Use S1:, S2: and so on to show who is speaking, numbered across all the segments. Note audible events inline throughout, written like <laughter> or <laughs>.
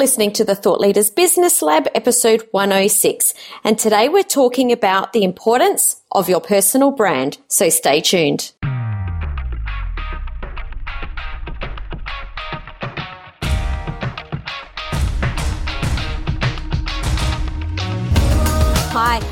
S1: listening to the Thought Leaders Business Lab, episode 106. And today we're talking about the importance of your personal brand. So stay tuned.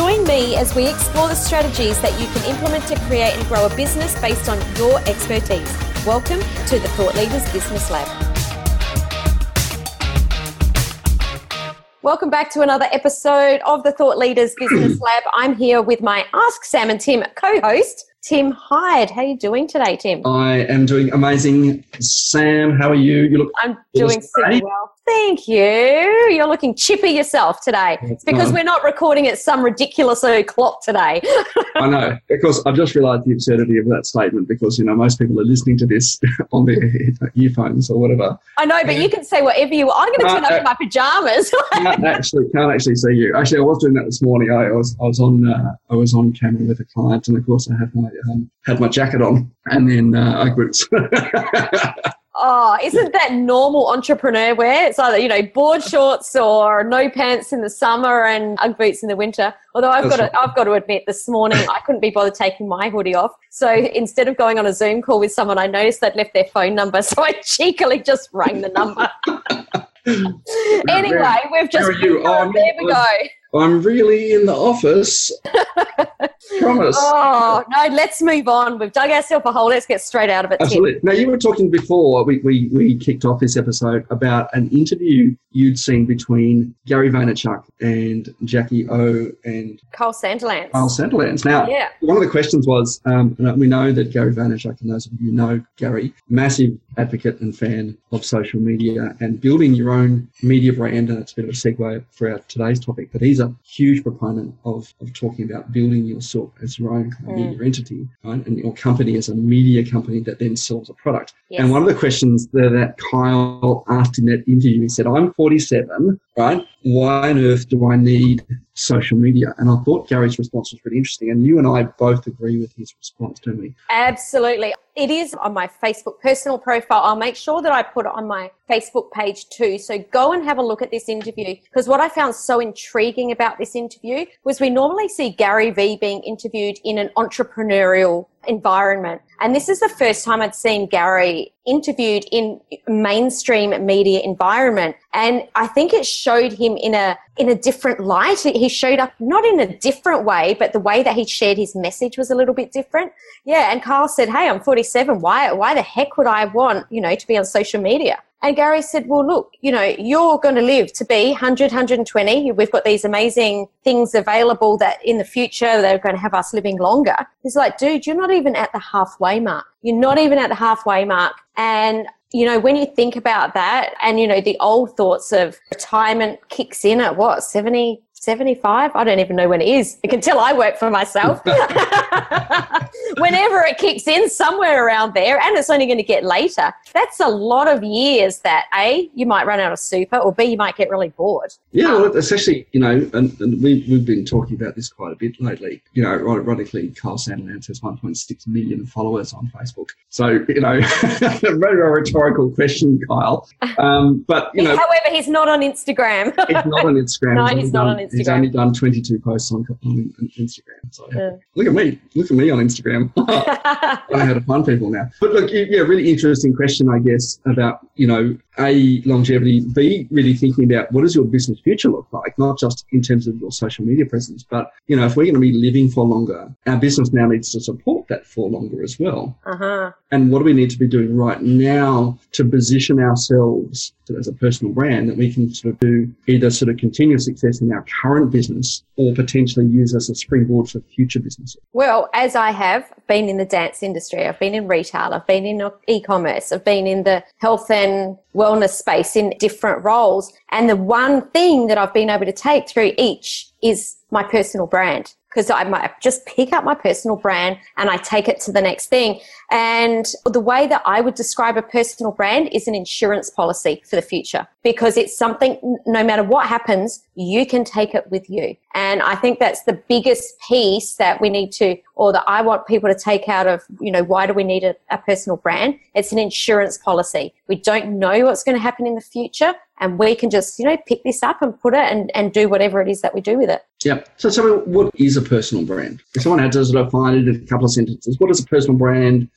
S1: Join me as we explore the strategies that you can implement to create and grow a business based on your expertise. Welcome to the Thought Leaders Business Lab. Welcome back to another episode of the Thought Leaders Business <clears throat> Lab. I'm here with my Ask Sam and Tim co-host, Tim Hyde. How are you doing today, Tim?
S2: I am doing amazing. Sam, how are you? You look.
S1: I'm doing super well. Thank you. You're looking chippy yourself today. It's because we're not recording at some ridiculous o'clock today.
S2: I know, because I've just realised the absurdity of that statement because, you know, most people are listening to this <laughs> on their earphones or whatever.
S1: I know, but you can say whatever you want. I'm going to turn up in my pajamas. <laughs>
S2: can't actually, can't actually see you. Actually, I was doing that this morning. I was, I was on, uh, I was on camera with a client and of course I had my, um, had my jacket on and then uh, Ugg boots. <laughs>
S1: Oh, isn't that normal entrepreneur wear? It's either, you know, board shorts or no pants in the summer and Ugg boots in the winter. Although I've That's got to, I've got to admit this morning I couldn't be bothered taking my hoodie off. So instead of going on a Zoom call with someone, I noticed they'd left their phone number. <laughs> So I cheekily just rang the number. <laughs> anyway, we've just, oh, there we go.
S2: I'm really in the office. <laughs> Promise.
S1: Oh, no, let's move on. We've dug ourselves a hole. Let's get straight out of it.
S2: Absolutely. Tim. Now, you were talking before we, we, we kicked off this episode about an interview you'd seen between Gary Vaynerchuk and Jackie O and
S1: Kyle Sandilands.
S2: Kyle Sandilands. Now, yeah. one of the questions was um, we know that Gary Vaynerchuk, and those of you know Gary, massive advocate and fan of social media and building your own media brand. And it's a bit of a segue for our today's topic, but he's a huge proponent of, of talking about building yourself as your own mm. media entity, right? And your company as a media company that then sells a product. Yes. And one of the questions that, that Kyle asked in that interview, he said, I'm 47, right? Why on earth do I need social media? And I thought Gary's response was pretty interesting. And you and I both agree with his response, don't we?
S1: Absolutely. It is on my Facebook personal profile. I'll make sure that I put it on my Facebook page too. So go and have a look at this interview because what I found so intriguing about this interview was we normally see Gary Vee being interviewed in an entrepreneurial environment. And this is the first time I'd seen Gary interviewed in mainstream media environment. And I think it showed him in a, in a different light. He showed up not in a different way, but the way that he shared his message was a little bit different. Yeah. And Carl said, Hey, I'm 47. Why, why the heck would I want, you know, to be on social media? And Gary said, well, look, you know, you're going to live to be 100, 120. We've got these amazing things available that in the future they're going to have us living longer. He's like, dude, you're not even at the halfway mark. You're not even at the halfway mark. And you know, when you think about that and, you know, the old thoughts of retirement kicks in at what, 70, 75? I don't even know when it is. until I work for myself. <laughs> <laughs> Whenever it kicks in, somewhere around there, and it's only going to get later. That's a lot of years that A, you might run out of super, or B, you might get really bored.
S2: Yeah, well, especially, you know, and, and we, we've been talking about this quite a bit lately. You know, ironically, Kyle Sandilands has 1.6 million followers on Facebook. So, you know, <laughs> very rhetorical question, Kyle. Um, but, you know.
S1: However, he's not on Instagram.
S2: he's not on Instagram.
S1: no, he's not on Instagram.
S2: He's only done 22 posts on, on, on Instagram. So yeah. look at me. Look at me on Instagram. <laughs> I know how to find people now. But look, yeah, really interesting question, I guess, about, you know, A, longevity, B, really thinking about what does your business future look like, not just in terms of your social media presence, but, you know, if we're going to be living for longer, our business now needs to support that for longer as well.
S1: Uh-huh.
S2: And what do we need to be doing right now to position ourselves as a personal brand that we can sort of do either sort of continue success in our current business or potentially use as a springboard for future businesses?
S1: Well, as I have been in the dance industry, I've been in retail, I've been in e-commerce, I've been in the health and well wellness space in different roles. And the one thing that I've been able to take through each is my personal brand because I might just pick up my personal brand and I take it to the next thing. And the way that I would describe a personal brand is an insurance policy for the future because it's something, no matter what happens, you can take it with you. And I think that's the biggest piece that we need to, or that I want people to take out of, you know, why do we need a, a personal brand? It's an insurance policy. We don't know what's going to happen in the future and we can just, you know, pick this up and put it and, and do whatever it is that we do with it.
S2: Yeah. So tell me, what is a personal brand? If someone had to sort of define it in a couple of sentences, what is a personal brand?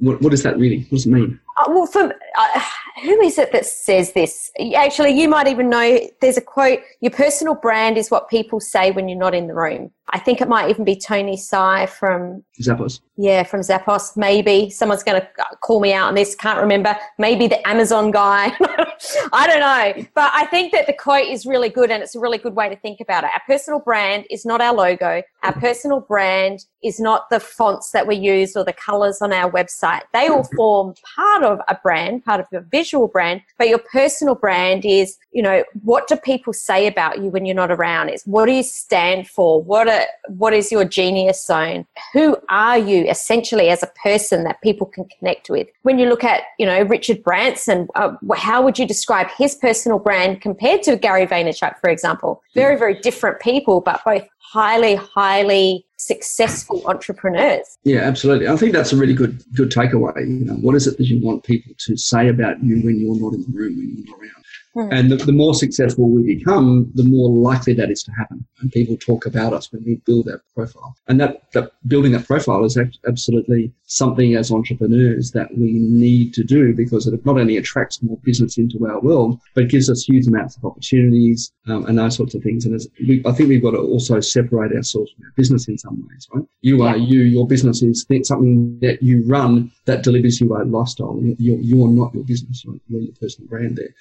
S2: What, what is that really? What does it mean?
S1: Uh, well, for uh, who is it that says this? Actually, you might even know. There's a quote: "Your personal brand is what people say when you're not in the room." I think it might even be Tony Hsieh from
S2: Zappos.
S1: Yeah, from Zappos. Maybe someone's going to call me out on this. Can't remember. Maybe the Amazon guy. <laughs> I don't know. But I think that the quote is really good, and it's a really good way to think about it. Our personal brand is not our logo. Our personal brand is not the fonts that we use or the colors on our website. They all form part of a brand, part of a visual brand. But your personal brand is, you know, what do people say about you when you're not around? It's what do you stand for? What are what is your genius zone? Who are you essentially as a person that people can connect with? When you look at, you know, Richard Branson, uh, how would you describe his personal brand compared to Gary Vaynerchuk, for example? Very, very different people, but both highly, highly successful entrepreneurs.
S2: Yeah, absolutely. I think that's a really good good takeaway. You know, what is it that you want people to say about you when you're not in the room, when you're not around? Mm. And the, the, more successful we become, the more likely that is to happen. And people talk about us when we build that profile. And that, that building that profile is absolutely something as entrepreneurs that we need to do because it not only attracts more business into our world, but gives us huge amounts of opportunities um, and those sorts of things. And we, I think we've got to also separate ourselves from our business in some ways, right? You are you, your business is something that you run that delivers you a lifestyle. You're, you're not your business, you're, you're your personal brand there.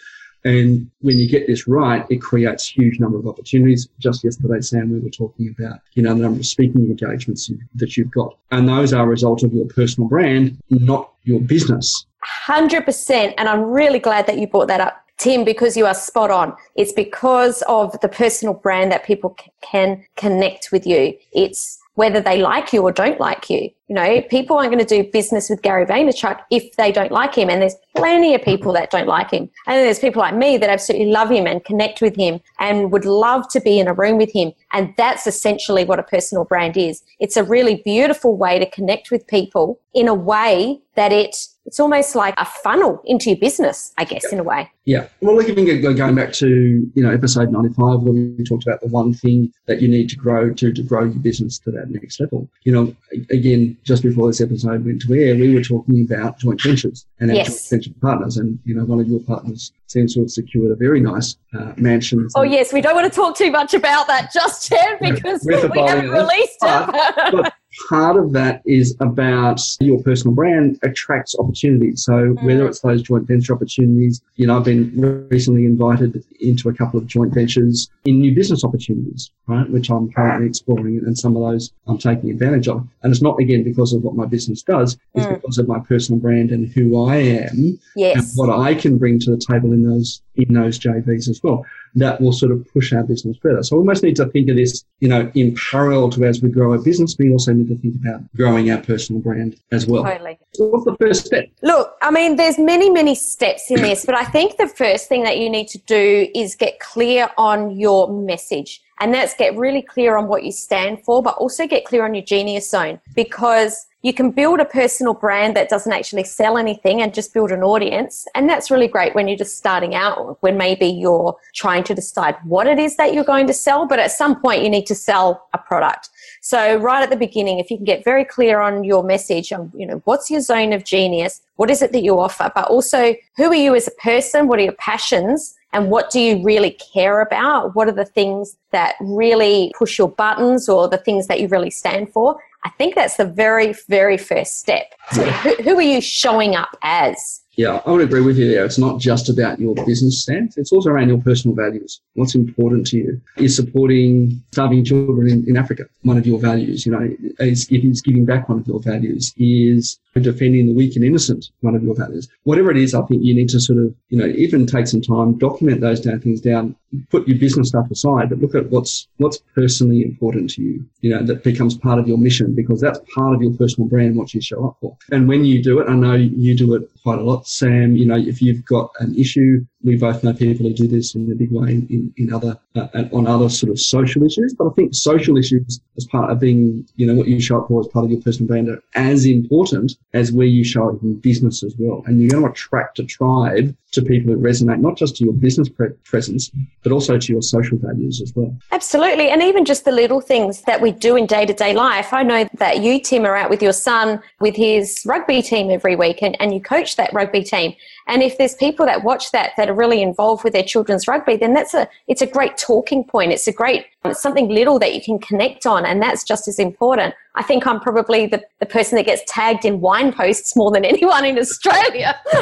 S2: And when you get this right, it creates huge number of opportunities. Just yesterday, Sam, we were talking about, you know, the number of speaking engagements that you've got. And those are a result of your personal brand, not your business.
S1: 100%. And I'm really glad that you brought that up. Tim, because you are spot on. It's because of the personal brand that people can connect with you. It's whether they like you or don't like you. You know, people aren't going to do business with Gary Vaynerchuk if they don't like him. And there's plenty of people that don't like him. And then there's people like me that absolutely love him and connect with him and would love to be in a room with him. And that's essentially what a personal brand is. It's a really beautiful way to connect with people in a way that it it's almost like a funnel into your business, I guess, in a way.
S2: Yeah. Well, even going back to, you know, episode 95, where we talked about the one thing that you need to grow to, to grow your business to that next level. You know, again, just before this episode went to air, we were talking about joint ventures and our yes. joint venture partners. And, you know, one of your partners seems to have secured a very nice uh, mansion.
S1: Oh, yes. We don't want to talk too much about that just yet because we haven't released it. <laughs>
S2: But, part of that is about your personal brand attracts opportunities. So mm. whether it's those joint venture opportunities, you know, I've been recently invited into a couple of joint ventures in new business opportunities, right, which I'm currently exploring and some of those I'm taking advantage of. And it's not again because of what my business does, it's mm. because of my personal brand and who I am
S1: yes.
S2: and what I can bring to the table in those in those JVs as well that will sort of push our business further. So we almost need to think of this, you know, in parallel to as we grow our business, we also need to think about growing our personal brand as well.
S1: Totally.
S2: So what's the first step?
S1: Look, I mean, there's many, many steps in this, but I think the first thing that you need to do is get clear on your message. And that's get really clear on what you stand for, but also get clear on your genius zone because you can build a personal brand that doesn't actually sell anything and just build an audience. And that's really great when you're just starting out, when maybe you're trying to decide what it is that you're going to sell. But at some point, you need to sell a product. So right at the beginning, if you can get very clear on your message, on, you know, what's your zone of genius? What is it that you offer? But also, who are you as a person? What are your passions? And what do you really care about? What are the things that really push your buttons or the things that you really stand for? I think that's the very, very first step. So who, who are you showing up as?
S2: Yeah, I would agree with you there. It's not just about your business stance, it's also around your personal values. What's important to you? Is supporting starving children in, in Africa one of your values? You know, is is giving back one of your values? Is defending the weak and innocent one of your values? Whatever it is, I think you need to sort of, you know, even take some time, document those down, things down, put your business stuff aside, but look at what's what's personally important to you. You know, that becomes part of your mission because that's part of your personal brand, what you show up for. And when you do it, I know you do it quite a lot, Sam. You know, if you've got an issue, we both know people who do this in a big way in, in other uh, on other sort of social issues. But I think social issues as part of being, you know, what you show up for as part of your personal brand are as important as where you show up in business as well. And you're going to attract a tribe to people who resonate not just to your business pre- presence, but also to your social values as well.
S1: Absolutely. And even just the little things that we do in day to day life. I know that you, Tim, are out with your son with his rugby team every week and, and you coach that rugby team. And if there's people that watch that that are really involved with their children's rugby, then that's a it's a great talking point. It's a great it's something little that you can connect on, and that's just as important. I think I'm probably the, the person that gets tagged in wine posts more than <laughs> anyone in Australia. <laughs>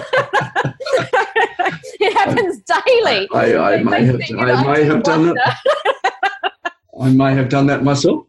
S1: it happens daily.
S2: I, I may have, I may have done that. <laughs> I may have done that myself.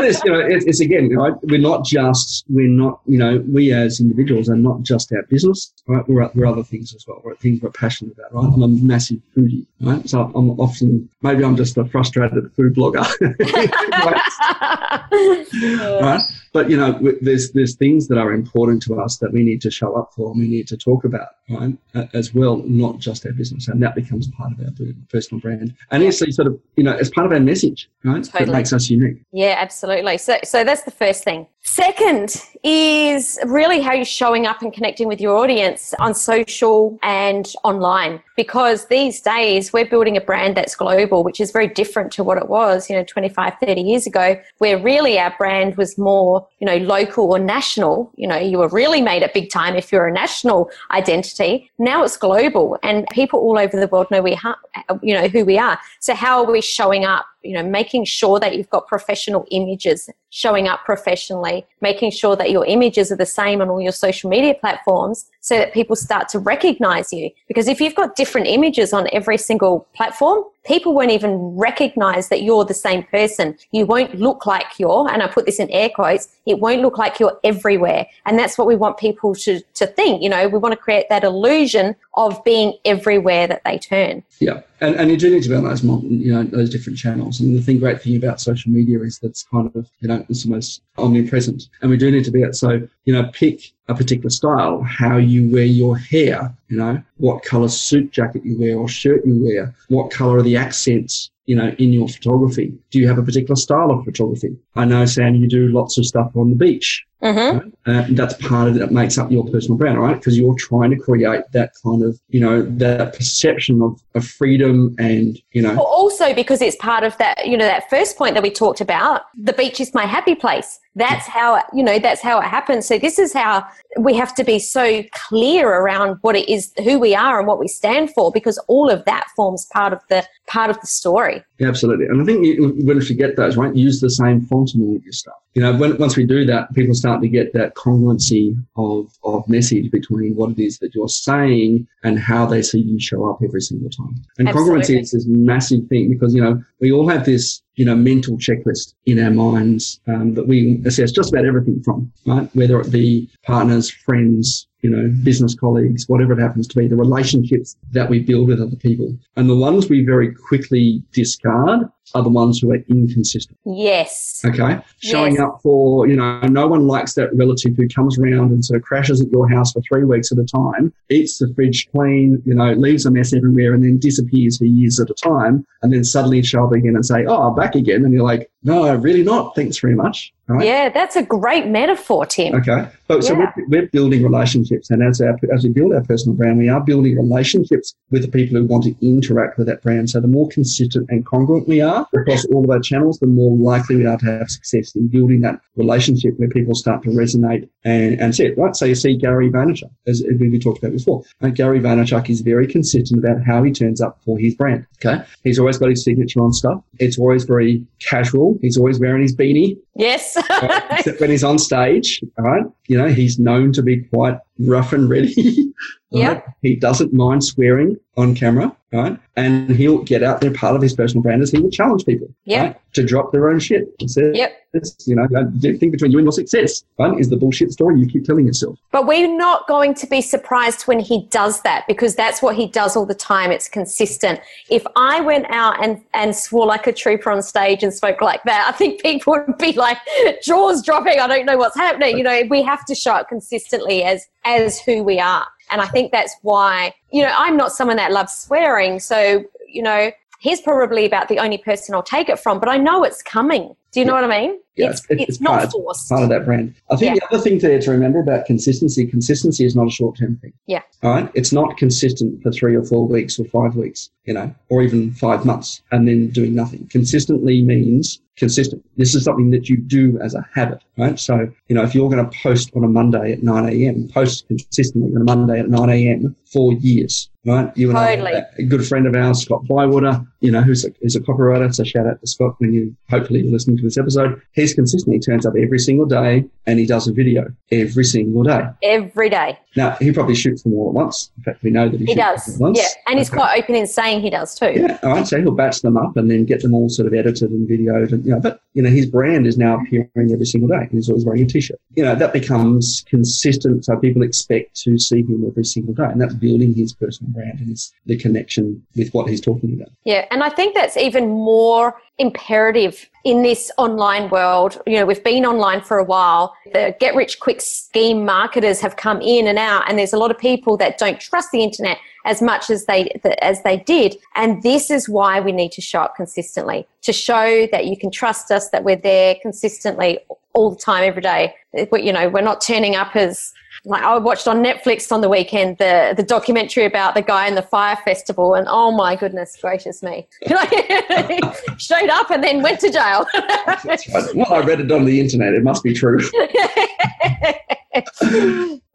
S2: But it's, you know, it's, it's again, right? We're not just, we're not, you know, we as individuals are not just our business, right? We're, we're other things as well. We're things we're passionate about, right? I'm a massive foodie, right? So I'm often, maybe I'm just a frustrated food blogger. <laughs> right? <laughs> But you know, there's there's things that are important to us that we need to show up for and we need to talk about, right? As well, not just our business, and that becomes part of our personal brand, and actually, sort of, you know, as part of our message, right? Totally. That makes us unique.
S1: Yeah, absolutely. So, so that's the first thing. Second is really how you're showing up and connecting with your audience on social and online. Because these days we're building a brand that's global, which is very different to what it was, you know, 25, 30 years ago, where really our brand was more, you know, local or national. You know, you were really made it big time if you're a national identity. Now it's global and people all over the world know we ha- you know, who we are. So how are we showing up? You know, making sure that you've got professional images showing up professionally, making sure that your images are the same on all your social media platforms so that people start to recognize you. Because if you've got different images on every single platform, people won't even recognize that you're the same person. You won't look like you're, and I put this in air quotes, it won't look like you're everywhere. And that's what we want people to, to think. You know, we want to create that illusion of being everywhere that they turn.
S2: Yeah. And, and you do need to be on those, you know, those different channels. And the thing, great thing about social media is that's kind of, you know, it's almost omnipresent. And we do need to be at, so, you know, pick a particular style, how you wear your hair, you know, what color suit jacket you wear or shirt you wear, what color are the accents, you know, in your photography. Do you have a particular style of photography? I know, Sam, you do lots of stuff on the beach.
S1: Mm-hmm.
S2: Uh, that's part of it that makes up your personal brand, right? Because you're trying to create that kind of, you know, that perception of, of freedom and, you know.
S1: Also because it's part of that, you know, that first point that we talked about, the beach is my happy place. That's how, you know, that's how it happens. So this is how we have to be so clear around what it is, who we are and what we stand for, because all of that forms part of the, part of the story.
S2: Yeah, absolutely. And I think you, when you get those, right, use the same font in all of your stuff. You know, when, once we do that, people start to get that congruency of, of message between what it is that you're saying and how they see you show up every single time. And Absolutely. congruency is this massive thing because, you know, we all have this, you know, mental checklist in our minds um, that we assess just about everything from, right? Whether it be partners, friends, you know, business colleagues, whatever it happens to be, the relationships that we build with other people. And the ones we very quickly discard are the ones who are inconsistent.
S1: Yes.
S2: Okay. Showing yes. up for, you know, no one likes that relative who comes around and sort of crashes at your house for three weeks at a time, eats the fridge clean, you know, leaves a mess everywhere and then disappears for years at a time and then suddenly show up again and say, oh, back again. And you're like, no, really not. Thanks very much.
S1: Right? Yeah, that's a great metaphor, Tim.
S2: Okay. But, so yeah. we're, we're, building relationships. And as, our, as we build our personal brand, we are building relationships with the people who want to interact with that brand. So the more consistent and congruent we are across all of our channels, the more likely we are to have success in building that relationship where people start to resonate and, and see it, right? So you see Gary Vaynerchuk, as we talked about before. And Gary Vaynerchuk is very consistent about how he turns up for his brand. Okay. He's always got his signature on stuff. It's always very casual. He's always wearing his beanie
S1: Yes. <laughs>
S2: Except when he's on stage, right? you know, he's known to be quite rough and ready. <laughs>
S1: Yeah.
S2: He doesn't mind swearing on camera, right? And he'll get out there. Part of his personal brand is he will challenge people
S1: Yep.
S2: right, to drop their own shit. Says,
S1: Yep.
S2: this, you know, the thing between you and your success, right, is the bullshit story you keep telling yourself.
S1: But we're not going to be surprised when he does that because that's what he does all the time. It's consistent. If I went out and, and swore like a trooper on stage and spoke like that, I think people would be <laughs> like, jaws dropping. I don't know what's happening. You know, we have to show up consistently as, as who we are. And I think that's why, you know, I'm not someone that loves swearing. So, you know, he's probably about the only person I'll take it from, but I know it's coming. Do you know what I mean?
S2: Yeah,
S1: it's,
S2: it's-
S1: it's,
S2: it's
S1: not
S2: part-
S1: forced.
S2: Part of that brand. I think
S1: Yeah.
S2: the other thing there to remember about consistency, consistency is not a short term thing.
S1: Yeah.
S2: All right. It's not consistent for three or four weeks or five weeks, you know, or even five months and then doing nothing. Consistently means consistent. This is something that you do as a habit, right? So, you know, if you're going to post on a Monday at 9 a.m., post consistently on a Monday at 9 a.m. for years, right? You and
S1: Totally.
S2: I, a good friend of ours, Scott Bywater, you know, who's a, who's a copywriter. So shout out to Scott when you hopefully you're listening to this episode. He's consistent. He turns up every single day and he does a video every single day.
S1: Every day.
S2: Now, he probably shoots them all at once. In fact, we know that he,
S1: He
S2: shoots
S1: does.
S2: them at once.
S1: Yeah. And he's
S2: Okay.
S1: quite open in saying he does too.
S2: Yeah, all right. So he'll batch them up and then get them all sort of edited and videoed, and you know. But you know, his brand is now appearing every single day. He's always wearing a t-shirt. You know, that becomes consistent, so people expect to see him every single day, and that's building his personal brand and his, the connection with what he's talking about.
S1: Yeah, and I think that's even more imperative in this online world. You know, we've been online for a while. The get rich quick scheme marketers have come in and out, and there's a lot of people that don't trust the internet as much as they as they did. And this is why we need to show up consistently to show that you can trust us, that we're there consistently all the time, every day. You know, we're not turning up as like I watched on Netflix on the weekend the the documentary about the guy in the fire festival, and oh my goodness gracious me, <laughs> showed up and then went to jail.
S2: That's right. Well, I read it on the internet. It must be true. <laughs>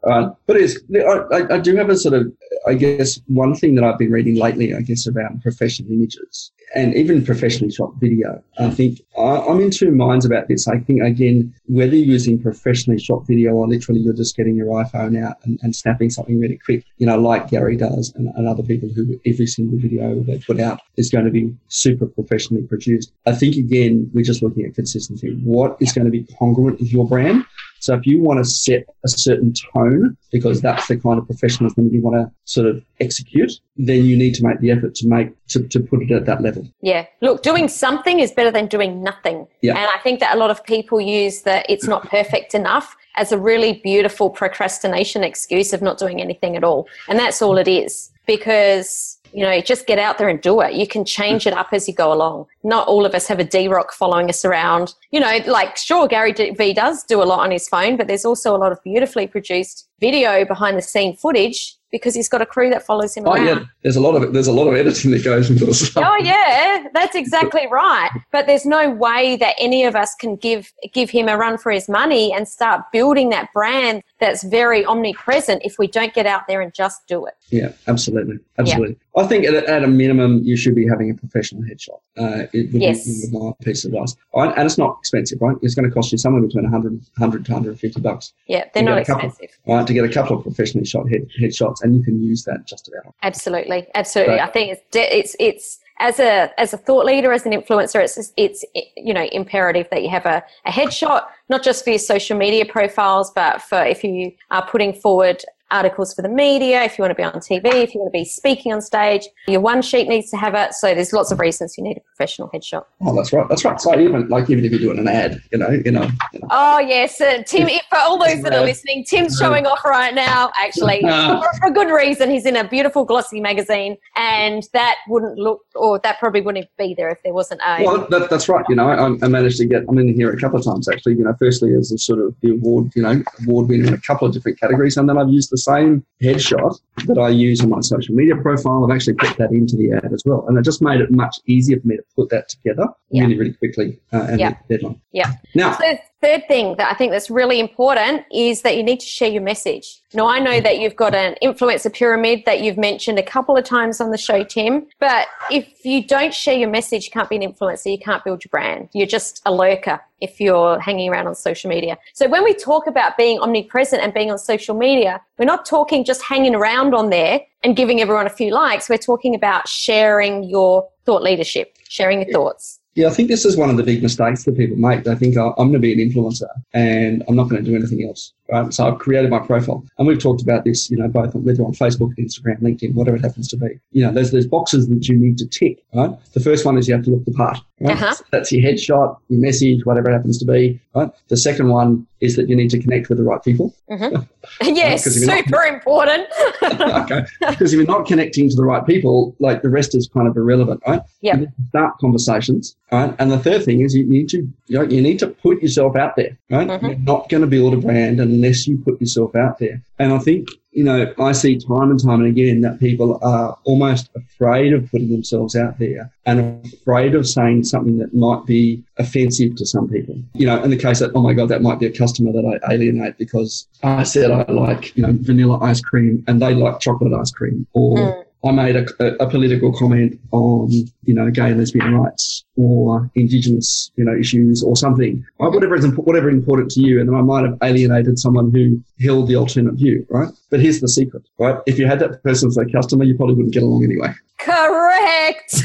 S2: Uh, but it's, I, I- do have a sort of, I guess, one thing that I've been reading lately, I guess, about professional images and even professionally shot video. I think I, I'm in two minds about this. I think, again, whether you're using professionally shot video or literally you're just getting your iPhone out and, and snapping something really quick, you know, like Gary does and, and other people who every single video they put out is going to be super professionally produced. I think, again, we're just looking at consistency. What is going to be congruent with your brand? So if you want to set a certain tone, because that's the kind of professionalism you want to sort of execute, then you need to make the effort to make to, to put it at that level.
S1: Yeah. Look, doing something is better than doing nothing.
S2: Yeah.
S1: And I think that a lot of people use that it's not perfect enough as a really beautiful procrastination excuse of not doing anything at all. And that's all it is. Because, you know, just get out there and do it. You can change it up as you go along. Not all of us have a DRock following us around. You know, like, sure, Gary V does do a lot on his phone, but there's also a lot of beautifully produced video behind the scene footage because he's got a crew that follows him
S2: Oh
S1: around.
S2: yeah, there's a lot of there's a lot of editing that goes into this. stuff.
S1: Oh yeah, that's exactly <laughs> right. But there's no way that any of us can give give him a run for his money and start building that brand that's very omnipresent if we don't get out there and just do it.
S2: Yeah, absolutely, absolutely. I think at a, at a minimum you should be having a professional headshot. Uh, it would
S1: Yes.
S2: be my piece of advice. Right, and it's not expensive, right? It's going to cost you somewhere between 100, 100 to 150 bucks,
S1: Yeah, they're not
S2: get a couple.
S1: expensive.
S2: all right, to get a couple of professionally shot head, headshots, and you can use that just about.
S1: Absolutely, absolutely.
S2: Right.
S1: I think it's it's it's as a as a thought leader, as an influencer, it's it's you know imperative that you have a, a headshot, not just for your social media profiles, but for if you are putting forward articles for the media, if you want to be on TV, if you want to be speaking on stage, your one sheet needs to have it. So there's lots of reasons you need a professional headshot.
S2: Oh, that's right. That's right. So even like even if you're doing an ad, you know, you know, you know.
S1: Oh yes, uh, Tim. For all those that are listening, Tim's showing off right now. Actually, <laughs> for, for a good reason. He's in a beautiful glossy magazine, and that wouldn't look, or that probably wouldn't be there if there wasn't a.
S2: Well, that, that's right. You know, I, I managed to get. I'm in here a couple of times actually. You know, firstly as a sort of the award, you know, award winner in a couple of different categories, and then I've used the same headshot that I use on my social media profile. I've actually put that into the ad as well, and it just made it much easier for me to put that together
S1: Yeah.
S2: really, really quickly uh, and
S1: Yeah.
S2: the deadline.
S1: Yeah.
S2: Now,
S1: So third thing that I think that's really important is that you need to share your message. Now, I know that you've got an influencer pyramid that you've mentioned a couple of times on the show, Tim. But if you don't share your message, you can't be an influencer, you can't build your brand. You're just a lurker if you're hanging around on social media. So when we talk about being omnipresent and being on social media, we're not talking just hanging around on there and giving everyone a few likes. We're talking about sharing your thought leadership, sharing your thoughts.
S2: Yeah, I think this is one of the big mistakes that people make. They think, oh, I'm going to be an influencer and I'm not going to do anything else. Right? So I've created my profile. And we've talked about this, you know, both on, whether on Facebook, Instagram, LinkedIn, whatever it happens to be. You know, there's, there's boxes that you need to tick, right? The first one is you have to look the part. Right? Uh-huh. So that's your headshot, your message, whatever it happens to be. Right? The second one is that you need to connect with the right people.
S1: Mm-hmm. <laughs> <laughs> yes, super not, important. <laughs>
S2: okay, because if you're not connecting to the right people, like the rest is kind of irrelevant, right?
S1: Yeah.
S2: Start conversations, right? And the third thing is you need to you, know, you need to put yourself out there, right? Mm-hmm. You're not going to build a brand unless you put yourself out there. And I think you know, I see time and time and again that people are almost afraid of putting themselves out there and afraid of saying something that might be offensive to some people. You know, in the case that, oh my God, that might be a customer that I alienate because I said I like, you know, vanilla ice cream and they like chocolate ice cream or mm. I made a, a, political comment on, you know, gay and lesbian rights or indigenous, you know, issues or something, right? Whatever is whatever important to you, and then I might have alienated someone who held the alternate view, right? But here's the secret, right? If you had that person as a customer, you probably wouldn't get along anyway.
S1: Correct. <laughs>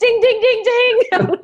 S1: ding, ding, ding, ding. <laughs>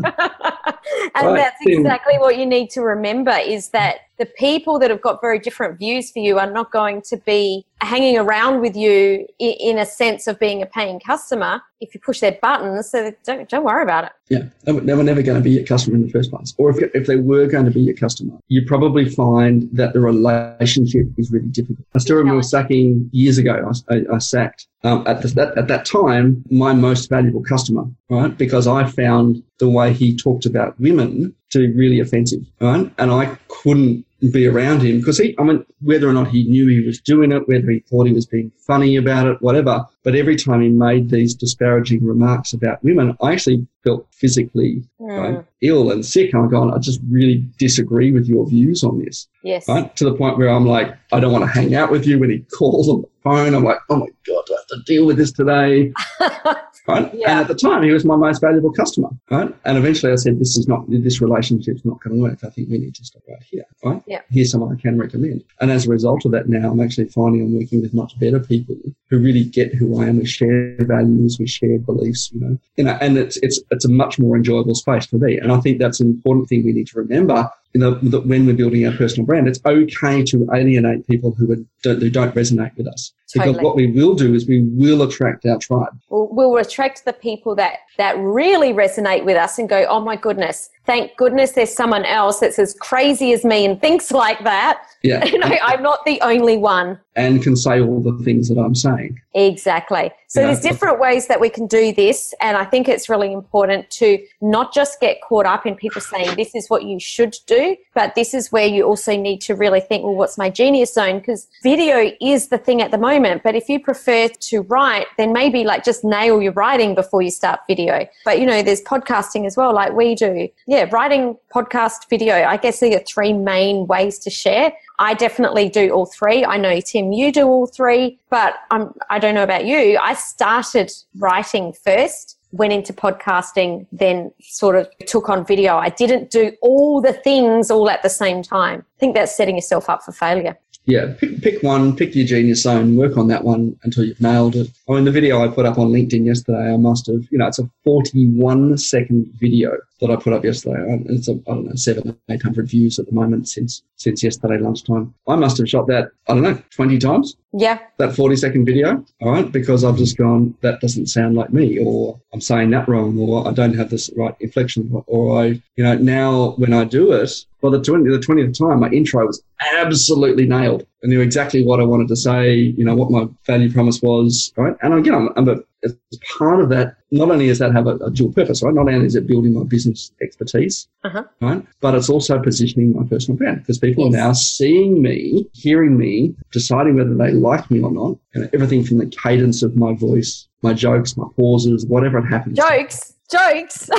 S1: and right. that's exactly what you need to remember is that the people that have got very different views for you are not going to be hanging around with you in a sense of being a paying customer if you push their buttons so don't, don't worry about it.
S2: Yeah they were never going to be your customer in the first place. Or if, if they were going to be your customer you probably find that the relationship is really difficult. I still remember sacking years ago i, I, I sacked um, at, the, that, at that time my most valuable customer right? Because i found the way he talked about women to be really offensive right? And i couldn't be around him because he, I mean, whether or not he knew he was doing it, whether he thought he was being funny about it, whatever. But every time he made these disparaging remarks about women, I actually felt physically mm. right, ill and sick. I'm going, I just really disagree with your views on this.
S1: Yes.
S2: Right? To the point where I'm like, I don't want to hang out with you. When he <laughs> calls on the phone, I'm like, oh my God, do I have to deal with this today? <laughs> right? Yeah. And at the time, he was my most valuable customer, right? And eventually I said, this is not, this relationship's not going to work. I think we need to stop right here, right?
S1: Yeah.
S2: Here's someone I can recommend. And as a result of that now, I'm actually finding I'm working with much better people who really get who I am. We share values, we share beliefs, you know, you know, and it's, it's, it's a much more enjoyable space for me. And I think that's an important thing we need to remember you know, that when we're building our personal brand, it's okay to alienate people who, don't, who don't resonate with us. Totally. Because what we will do is we will attract our tribe.
S1: We'll, we'll attract the people that, that really resonate with us and go, oh my goodness, thank goodness there's someone else that's as crazy as me and thinks <laughs> like that.
S2: Yeah. <laughs>
S1: You know, I'm not the only one.
S2: And can say all the things that I'm saying.
S1: Exactly. So there's different ways that we can do this. And I think it's really important to not just get caught up in people saying this is what you should do, but this is where you also need to really think, well, what's my genius zone? Because video is the thing at the moment. But if you prefer to write, then maybe like just nail your writing before you start video. But you know, there's podcasting as well, like we do. Yeah, writing, podcast, video. I guess there are three main ways to share. I definitely do all three. I know Tim, you do all three, but I'm, I don't know about you. I started writing first, went into podcasting, then sort of took on video. I didn't do all the things all at the same time. I think that's setting yourself up for failure
S2: yeah, pick, pick one, pick your genius zone, work on that one until you've nailed it. I mean, the video I put up on LinkedIn yesterday, I must have, you know, it's a 41 second video that I put up yesterday. It's a, I don't know, seven, 800 views at the moment since, since yesterday lunchtime. I must have shot that, I don't know, 20 times.
S1: Yeah.
S2: That 40 second video. All right. Because I've just gone, that doesn't sound like me, or I'm saying that wrong, or I don't have this right inflection, or I, you know, now when I do it, by the 20, the 20th time, my intro was absolutely nailed. I knew exactly what I wanted to say, you know, what my value promise was, right? And again, I'm, I'm a, as part of that, not only does that have a, a, dual purpose, right? Not only is it building my business expertise,
S1: uh-huh.
S2: right? But it's also positioning my personal brand because people yes. are now seeing me, hearing me, deciding whether they like me or not. And everything from the cadence of my voice, my jokes, my pauses, whatever it happens.
S1: Jokes, jokes.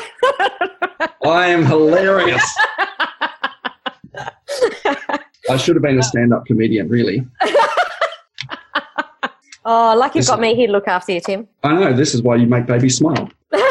S2: I am hilarious. <laughs> I should have been a uh, stand-up comedian, really. <laughs>
S1: oh, lucky you've got me here to look after you, Tim.
S2: I know. This is why you make babies smile. <laughs>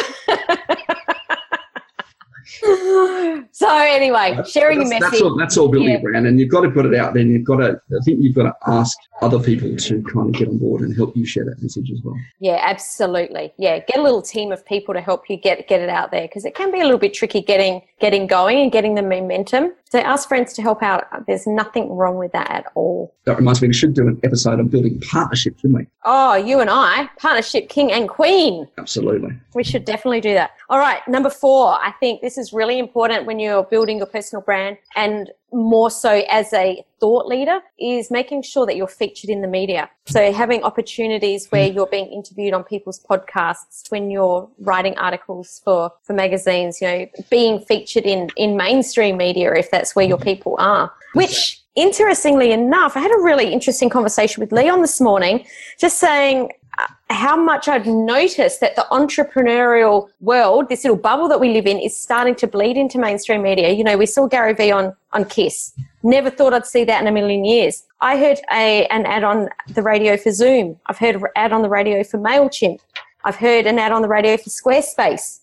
S1: so anyway, sharing
S2: that's,
S1: a message.
S2: That's all, that's all building yeah. a brand, and you've got to put it out there. And you've got to. I think you've got to ask other people to kind of get on board and help you share that message as well.
S1: Yeah, absolutely. Yeah, get a little team of people to help you get get it out there because it can be a little bit tricky getting getting going and getting the momentum. So ask friends to help out. There's nothing wrong with that at all.
S2: That reminds me, we should do an episode on building partnerships, shouldn't we?
S1: Oh, you and I, partnership king and queen.
S2: Absolutely.
S1: We should definitely do that. All right, number four. I think this is really important when you're building your personal brand and more so as a thought leader is making sure that you're featured in the media. So having opportunities where mm-hmm. you're being interviewed on people's podcasts, when you're writing articles for, for magazines, you know, being featured in, in mainstream media if that's where your mm-hmm. people are, which interestingly enough, I had a really interesting conversation with Leon this morning, just saying how much I've noticed that the entrepreneurial world, this little bubble that we live in, is starting to bleed into mainstream media. You know, we saw Gary Vee on, on KIIS. Never thought I'd see that in a million years. I heard a, an ad on the radio for Zoom. I've heard an ad on the radio for MailChimp. I've heard an ad on the radio for Squarespace.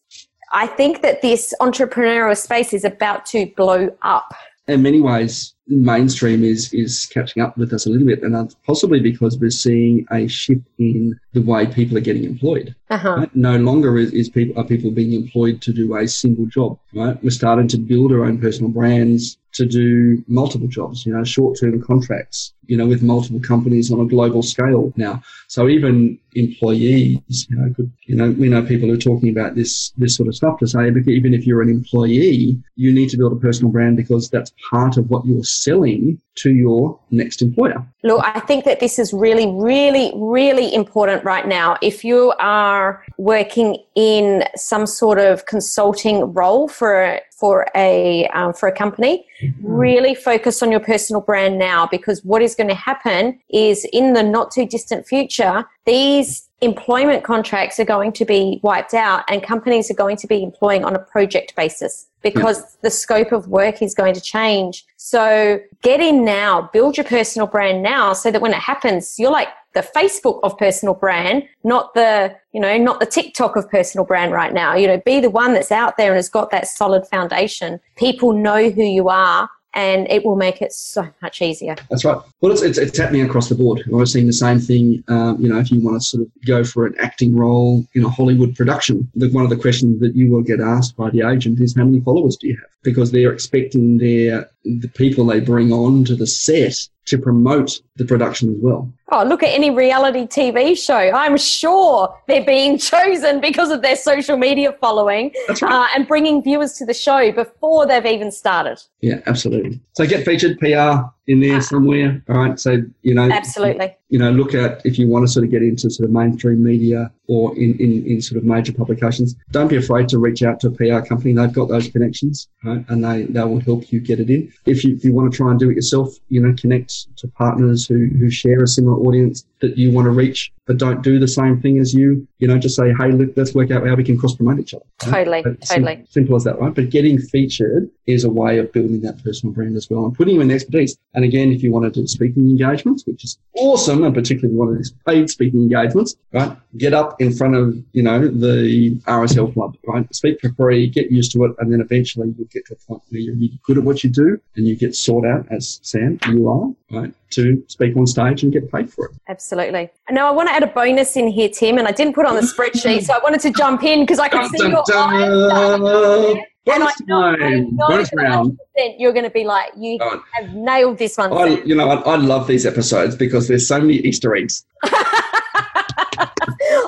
S1: I think that this entrepreneurial space is about to blow up.
S2: In many ways, mainstream is is catching up with us a little bit, and that's possibly because we're seeing a shift in the way people are getting employed. Uh-huh. Right? No longer is, is, people are people being employed to do a single job. Right, we're starting to build our own personal brands to do multiple jobs. You know, short term contracts. You know, with multiple companies on a global scale now. So even employees, you know, could, you know, we know people are talking about this this sort of stuff to say, even if you're an employee, you need to build a personal brand because that's part of what you're selling to your next employer.
S1: Look, I think that this is really, really, really important right now. If you are working in some sort of consulting role for for a um, for a company, mm-hmm. really focus on your personal brand now because what is going to happen is in the not too distant future, these employment contracts are going to be wiped out and companies are going to be employing on a project basis because yeah. the scope of work is going to change. So get in now, build your personal brand now so that when it happens, you're like the Facebook of personal brand, not the, you know, not the TikTok of personal brand right now. You know, be the one that's out there and has got that solid foundation. People know who you are and it will make it so much easier.
S2: That's right. Well, it's, it's, it's happening across the board. Was seeing the same thing. Um, you know, if you want to sort of go for an acting role in a Hollywood production, the, one of the questions that you will get asked by the agent is how many followers do you have? Because they're expecting their the people they bring on to the set to promote the production as well.
S1: Oh, look at any reality TV show. I'm sure they're being <laughs> chosen because of their social media following right. uh, and bringing viewers to the show before they've even started.
S2: Yeah, absolutely. So get featured PR in there uh, somewhere. All right. So, you know,
S1: absolutely.
S2: You know, look at if you want to sort of get into sort of mainstream media or in, in, in sort of major publications, don't be afraid to reach out to a PR company. They've got those connections, right? And they, they will help you get it in. If you, if you want to try and do it yourself, you know, connect to partners who, who share a similar audience that you want to reach, but don't do the same thing as you. You know, just say, hey, look, let's work out how we can cross promote each other.
S1: Right? Totally, totally.
S2: Simple, simple as that, right? But getting featured is a way of building that personal brand as well and putting you in expertise. And again, if you want to do speaking engagements, which is awesome, and particularly one of these paid speaking engagements, right? Get up in front of, you know, the RSL club, right? Speak for free, get used to it, and then eventually you'll get to a point where you're really good at what you do and you get sought out as Sam, you are, right? To speak on stage and get paid for it.
S1: Absolutely. Now I want to add a bonus in here, Tim, and I didn't put on the spreadsheet, so I wanted to jump in because I can see your eyes. And I know, I know bonus round. You're going to be like, you oh. have nailed this one.
S2: I, you know, I, I love these episodes because there's so many Easter eggs. <laughs>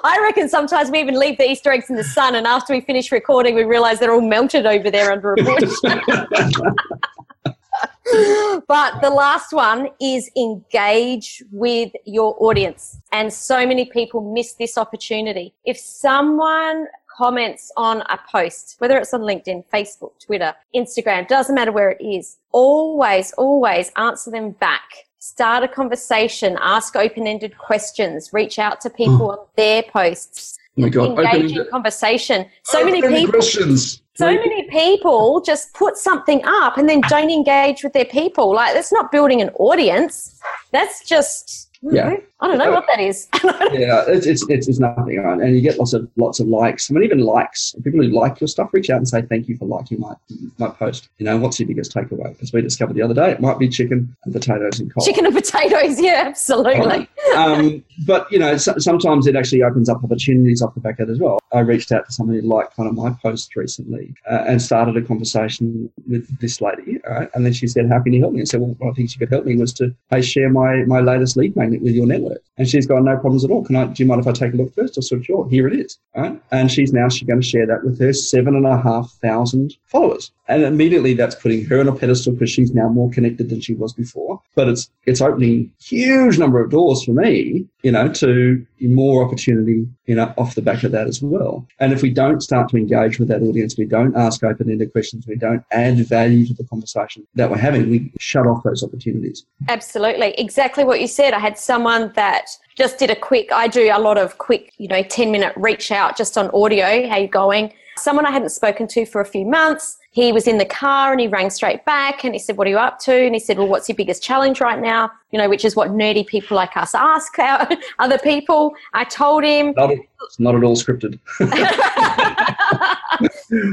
S1: I reckon sometimes we even leave the Easter eggs in the sun, and after we finish recording, we realize they're all melted over there under a bush. <laughs> <laughs> but the last one is engage with your audience. And so many people miss this opportunity. If someone comments on a post, whether it's on LinkedIn, Facebook, Twitter, Instagram, doesn't matter where it is, always, always answer them back. Start a conversation, ask open ended questions, reach out to people mm. on their posts.
S2: Oh my God.
S1: Engage in conversation. So many people.
S2: Questions.
S1: So many people just put something up and then don't engage with their people. Like that's not building an audience. That's just yeah. I don't know what that is. <laughs>
S2: yeah, it's, it's, it's, nothing. Right? And you get lots of lots of likes. I mean, even likes. People who like your stuff reach out and say thank you for liking my my post. You know, what's your biggest takeaway? Because we discovered the other day, it might be chicken and potatoes and coal.
S1: Chicken and potatoes, yeah, absolutely.
S2: um, but you know, so, sometimes it actually opens up opportunities off the back of it as well. I reached out to somebody who liked one of my posts recently uh, and started a conversation with this lady. Right? And then she said, "How can you help me?" And I said, "Well, one of the things you could help me was to hey, share my my latest lead magnet with your network." And she's gone, no problems at all. Can I, do you mind if I take a look first? I said, sure, here it is. Right? And she's now she's going to share that with her seven and a half thousand followers. And immediately that's putting her on a pedestal because she's now more connected than she was before. But it's, it's opening huge number of doors for me, you know, to more opportunity, you know, off the back of that as well. And if we don't start to engage with that audience, we don't ask open-ended questions, we don't add value to the conversation that we're having, we shut off those opportunities.
S1: Absolutely. Exactly what you said. I had someone that just did a quick, I do a lot of quick, you know, 10 minute reach out just on audio. How you going? Someone I hadn't spoken to for a few months. He was in the car and he rang straight back and he said, What are you up to? And he said, Well, what's your biggest challenge right now? You know, which is what nerdy people like us ask our <laughs> other people. I told him.
S2: Not, it's not at all scripted. <laughs> <laughs>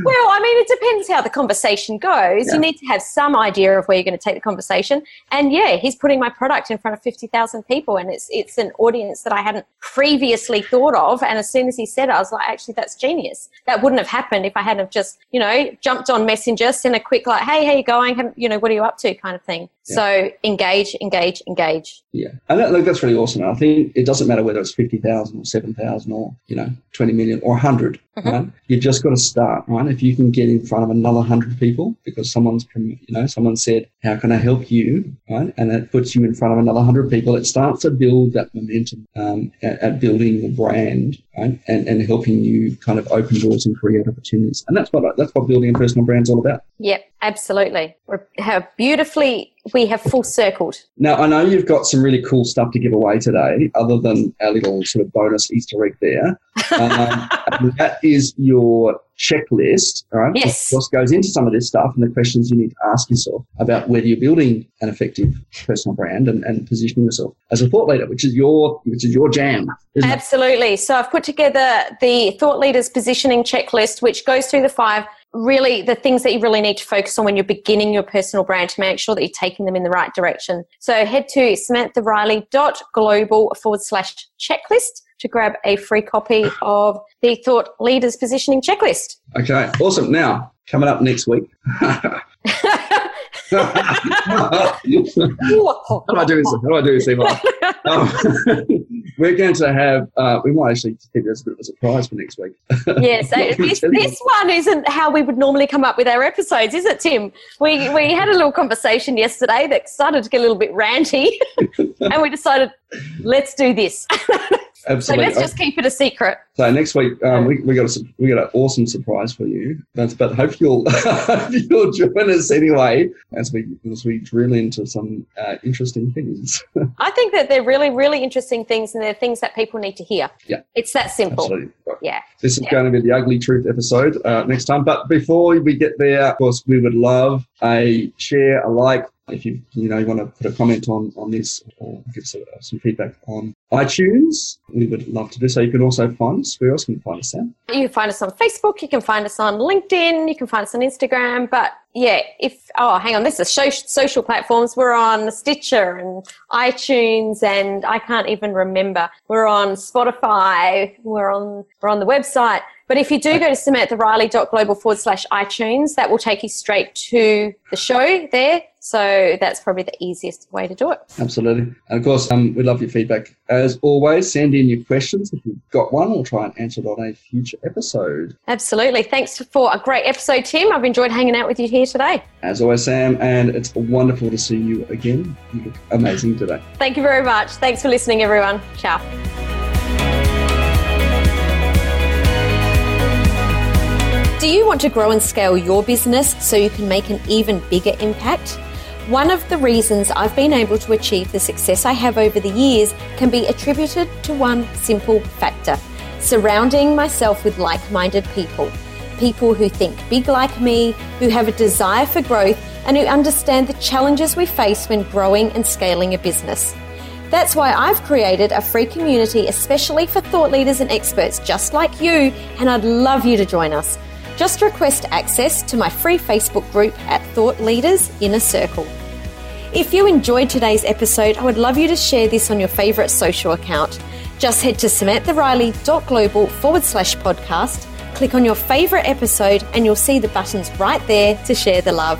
S1: well, I mean, it depends how the conversation goes. Yeah. You need to have some idea of where you're going to take the conversation. And yeah, he's putting my product in front of 50,000 people, and it's, it's an audience that I hadn't previously thought of. And as soon as he said it, I was like, actually, that's genius. That wouldn't have happened if I hadn't have just, you know, jumped on Messenger, sent a quick, like, hey, how you going? You know, what are you up to kind of thing. Yeah. So engage, engage, engage.
S2: Yeah. And that, look, that's really awesome. I think it doesn't matter whether it's 50,000 or 7,000 or, you know, 20 million or 100, mm-hmm. right? You've just got to start, right? If you can get in front of another 100 people because someone's, you know, someone said, how can I help you, right? And that puts you in front of another 100 people. It starts to build that momentum um, at, at, building the brand, right? And, and helping you kind of open doors and create opportunities. And that's what, that's what building a personal brand is all about.
S1: Yep, absolutely. We're, how beautifully we have full circled.
S2: Now, I know you've got some really cool stuff to give away today, other than our little sort of bonus Easter egg there. <laughs> Um, that is your checklist, all right?
S1: Yes.
S2: What goes into some of this stuff and the questions you need to ask yourself about whether you're building an effective personal brand and, and positioning yourself as a thought leader, which is your which is your jam.
S1: Absolutely.
S2: It?
S1: So I've put together the thought leaders positioning checklist, which goes through the five really the things that you really need to focus on when you're beginning your personal brand to make sure that you're taking them in the right direction. So head to samanthariley.global forward slash checklist to grab a free copy of the Thought Leaders Positioning Checklist.
S2: Okay, awesome. Now, coming up next week. <laughs> <laughs> How do I do this? How do I do this, <laughs> Um, we're going to have, uh, we might actually keep this a bit of a surprise for next week. <laughs>
S1: yes, <laughs> this, this one isn't how we would normally come up with our episodes, is it, Tim? We, we had a little conversation yesterday that started to get a little bit ranty, <laughs> and we decided, let's do this.
S2: Absolutely.
S1: So let's just keep it a secret.
S2: So next week um, we, we got a we got an awesome surprise for you. But, but hope you'll <laughs> you'll join us anyway as we as we drill into some uh, interesting things. <laughs>
S1: I think that they're really really interesting things, and they're things that people need to hear.
S2: Yeah,
S1: it's that simple. Absolutely. Yeah.
S2: This is
S1: yeah.
S2: going to be the ugly truth episode uh, next time. But before we get there, of course, we would love a share, a like, if you you know you want to put a comment on on this or give some, some feedback on iTunes, we would love to do so. You can also find us. Where else can you find us, Sam?
S1: You can find us on Facebook. You can find us on LinkedIn. You can find us on Instagram. But yeah, if oh, hang on, this is social platforms. We're on Stitcher and iTunes, and I can't even remember. We're on Spotify. We're on we're on the website. But if you do go to samanthariley.global forward slash iTunes, that will take you straight to the show there. So that's probably the easiest way to do it.
S2: Absolutely. And of course, um, we love your feedback. As always, send in your questions if you've got one. We'll try and answer it on a future episode.
S1: Absolutely. Thanks for a great episode, Tim. I've enjoyed hanging out with you here today.
S2: As always, Sam, and it's wonderful to see you again. You look amazing today.
S1: Thank you very much. Thanks for listening, everyone. Ciao. Do you want to grow and scale your business so you can make an even bigger impact? One of the reasons I've been able to achieve the success I have over the years can be attributed to one simple factor surrounding myself with like minded people people who think big like me, who have a desire for growth, and who understand the challenges we face when growing and scaling a business. That's why I've created a free community especially for thought leaders and experts just like you, and I'd love you to join us. Just request access to my free Facebook group at Thought Leaders Inner Circle. If you enjoyed today's episode, I would love you to share this on your favourite social account. Just head to samanthariley.global forward slash podcast, click on your favourite episode, and you'll see the buttons right there to share the love.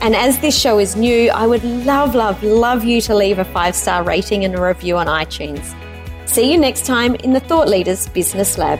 S1: And as this show is new, I would love, love, love you to leave a five star rating and a review on iTunes. See you next time in the Thought Leaders Business Lab.